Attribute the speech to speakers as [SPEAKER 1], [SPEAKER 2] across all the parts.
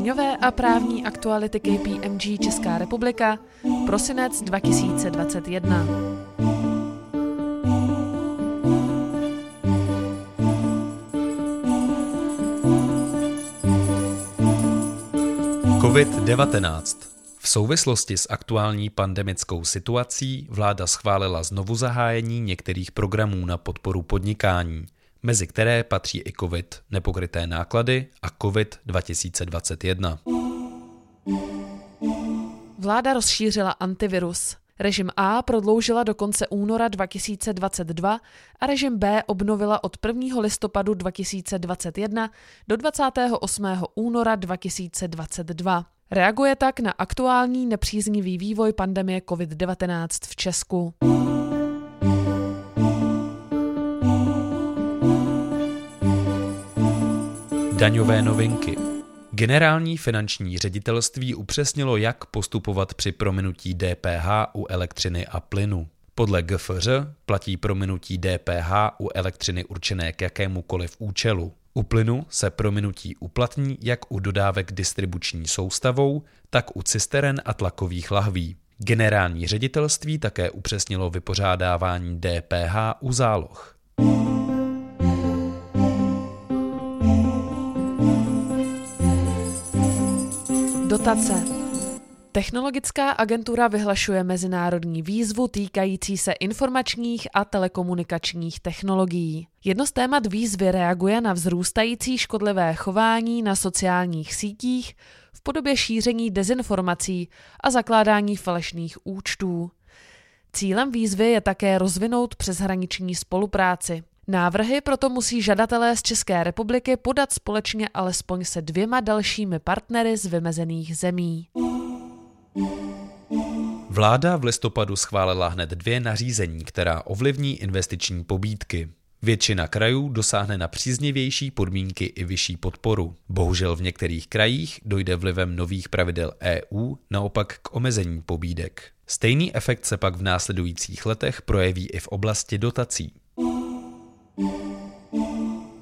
[SPEAKER 1] Daňové a právní aktuality KPMG Česká republika, prosinec 2021.
[SPEAKER 2] COVID-19. V souvislosti s aktuální pandemickou situací vláda schválila znovu zahájení některých programů na podporu podnikání – mezi které patří i COVID nepokryté náklady a COVID 2021.
[SPEAKER 1] Vláda rozšířila antivirus. Režim A prodloužila do konce února 2022 a režim B obnovila od 1. listopadu 2021 do 28. února 2022. Reaguje tak na aktuální nepříznivý vývoj pandemie COVID-19 v Česku.
[SPEAKER 2] Daňové novinky. Generální finanční ředitelství upřesnilo, jak postupovat při prominutí DPH u elektřiny a plynu. Podle GFŘ platí prominutí DPH u elektřiny určené k jakémukoliv účelu. U plynu se prominutí uplatní jak u dodávek distribuční soustavou, tak u cisteren a tlakových lahví. Generální ředitelství také upřesnilo vypořádávání DPH u záloh.
[SPEAKER 1] Dotace. Technologická agentura vyhlašuje mezinárodní výzvu týkající se informačních a telekomunikačních technologií. Jedno z témat výzvy reaguje na vzrůstající škodlivé chování na sociálních sítích v podobě šíření dezinformací a zakládání falešných účtů. Cílem výzvy je také rozvinout přeshraniční spolupráci. Návrhy proto musí žadatelé z České republiky podat společně alespoň se dvěma dalšími partnery z vymezených zemí.
[SPEAKER 2] Vláda v listopadu schválila hned dvě nařízení, která ovlivní investiční pobídky. Většina krajů dosáhne na příznivější podmínky i vyšší podporu. Bohužel v některých krajích dojde vlivem nových pravidel EU naopak k omezení pobídek. Stejný efekt se pak v následujících letech projeví i v oblasti dotací.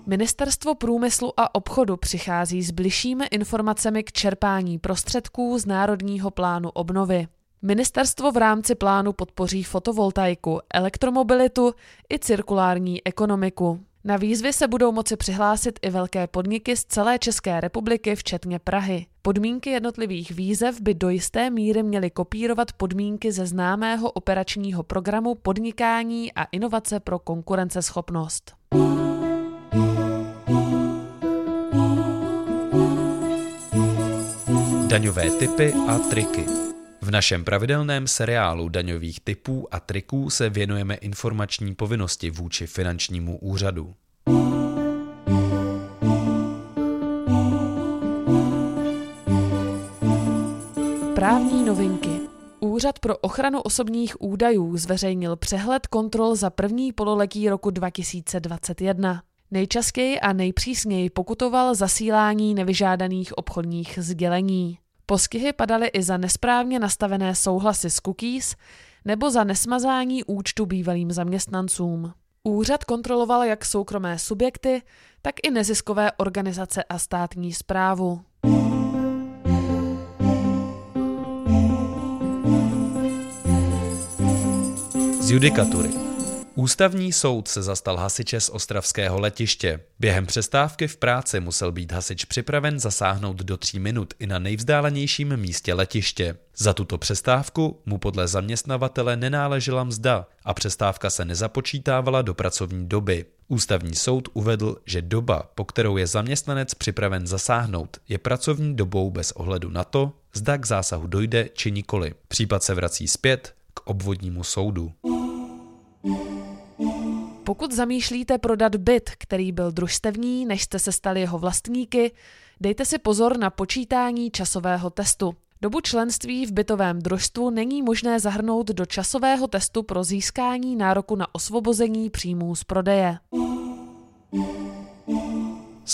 [SPEAKER 1] Ministerstvo průmyslu a obchodu přichází s bližšími informacemi k čerpání prostředků z Národního plánu obnovy. Ministerstvo v rámci plánu podpoří fotovoltaiku, elektromobilitu i cirkulární ekonomiku. Na výzvy se budou moci přihlásit i velké podniky z celé České republiky, včetně Prahy. Podmínky jednotlivých výzev by do jisté míry měly kopírovat podmínky ze známého operačního programu Podnikání a inovace pro konkurenceschopnost.
[SPEAKER 2] Daňové typy a triky. V našem pravidelném seriálu daňových typů a triků se věnujeme informační povinnosti vůči finančnímu úřadu.
[SPEAKER 1] Právní novinky. Úřad pro ochranu osobních údajů zveřejnil přehled kontrol za první pololetí roku 2021. Nejčastěji a nejpřísněji pokutoval zasílání nevyžádaných obchodních sdělení. Postihy padaly i za nesprávně nastavené souhlasy s cookies nebo za nesmazání účtu bývalým zaměstnancům. Úřad kontroloval jak soukromé subjekty, tak i neziskové organizace a státní zprávu.
[SPEAKER 2] Z judikatury. Ústavní soud se zastal hasiče z ostravského letiště. Během přestávky v práci musel být hasič připraven zasáhnout do tří minut i na nejvzdálenějším místě letiště. Za tuto přestávku mu podle zaměstnavatele nenáležela mzda a přestávka se nezapočítávala do pracovní doby. Ústavní soud uvedl, že doba, po kterou je zaměstnanec připraven zasáhnout, je pracovní dobou bez ohledu na to, zda k zásahu dojde či nikoli. Případ se vrací zpět k obvodnímu soudu.
[SPEAKER 1] Pokud zamýšlíte prodat byt, který byl družstevní, než jste se stali jeho vlastníky, dejte si pozor na počítání časového testu. Dobu členství v bytovém družstvu není možné zahrnout do časového testu pro získání nároku na osvobození příjmů z prodeje.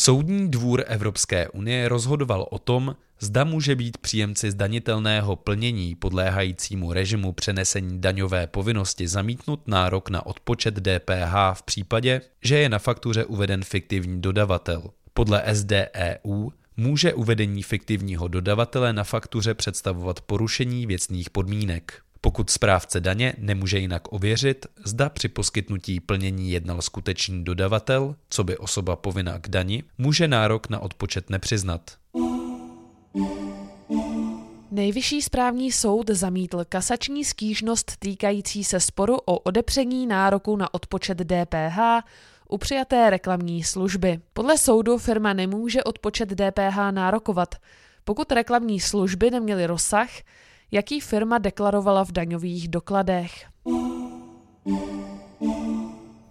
[SPEAKER 2] Soudní dvůr Evropské unie rozhodoval o tom, zda může být příjemci zdanitelného plnění podléhajícímu režimu přenesení daňové povinnosti zamítnut nárok na odpočet DPH v případě, že je na faktuře uveden fiktivní dodavatel. Podle SDEU může uvedení fiktivního dodavatele na faktuře představovat porušení věcných podmínek. Pokud správce daně nemůže jinak ověřit, zda při poskytnutí plnění jednal skutečný dodavatel, co by osoba povinná k dani, může nárok na odpočet nepřiznat.
[SPEAKER 1] Nejvyšší správní soud zamítl kasační stížnost týkající se sporu o odepření nároku na odpočet DPH u přijaté reklamní služby. Podle soudu firma nemůže odpočet DPH nárokovat, pokud reklamní služby neměly rozsah, jaký firma deklarovala v daňových dokladech.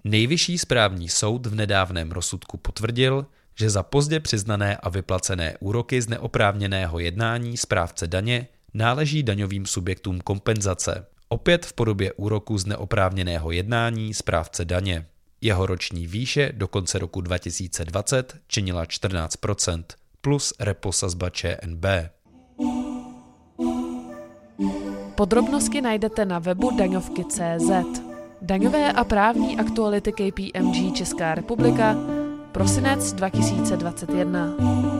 [SPEAKER 2] Nejvyšší správní soud v nedávném rozsudku potvrdil, že za pozdě přiznané a vyplacené úroky z neoprávněného jednání správce daně náleží daňovým subjektům kompenzace, opět v podobě úroku z neoprávněného jednání správce daně. Jeho roční výše do konce roku 2020 činila 14% plus repo sazba ČNB.
[SPEAKER 1] Podrobnosti najdete na webu daňovky.cz. Daňové a právní aktuality KPMG Česká republika, prosinec 2021.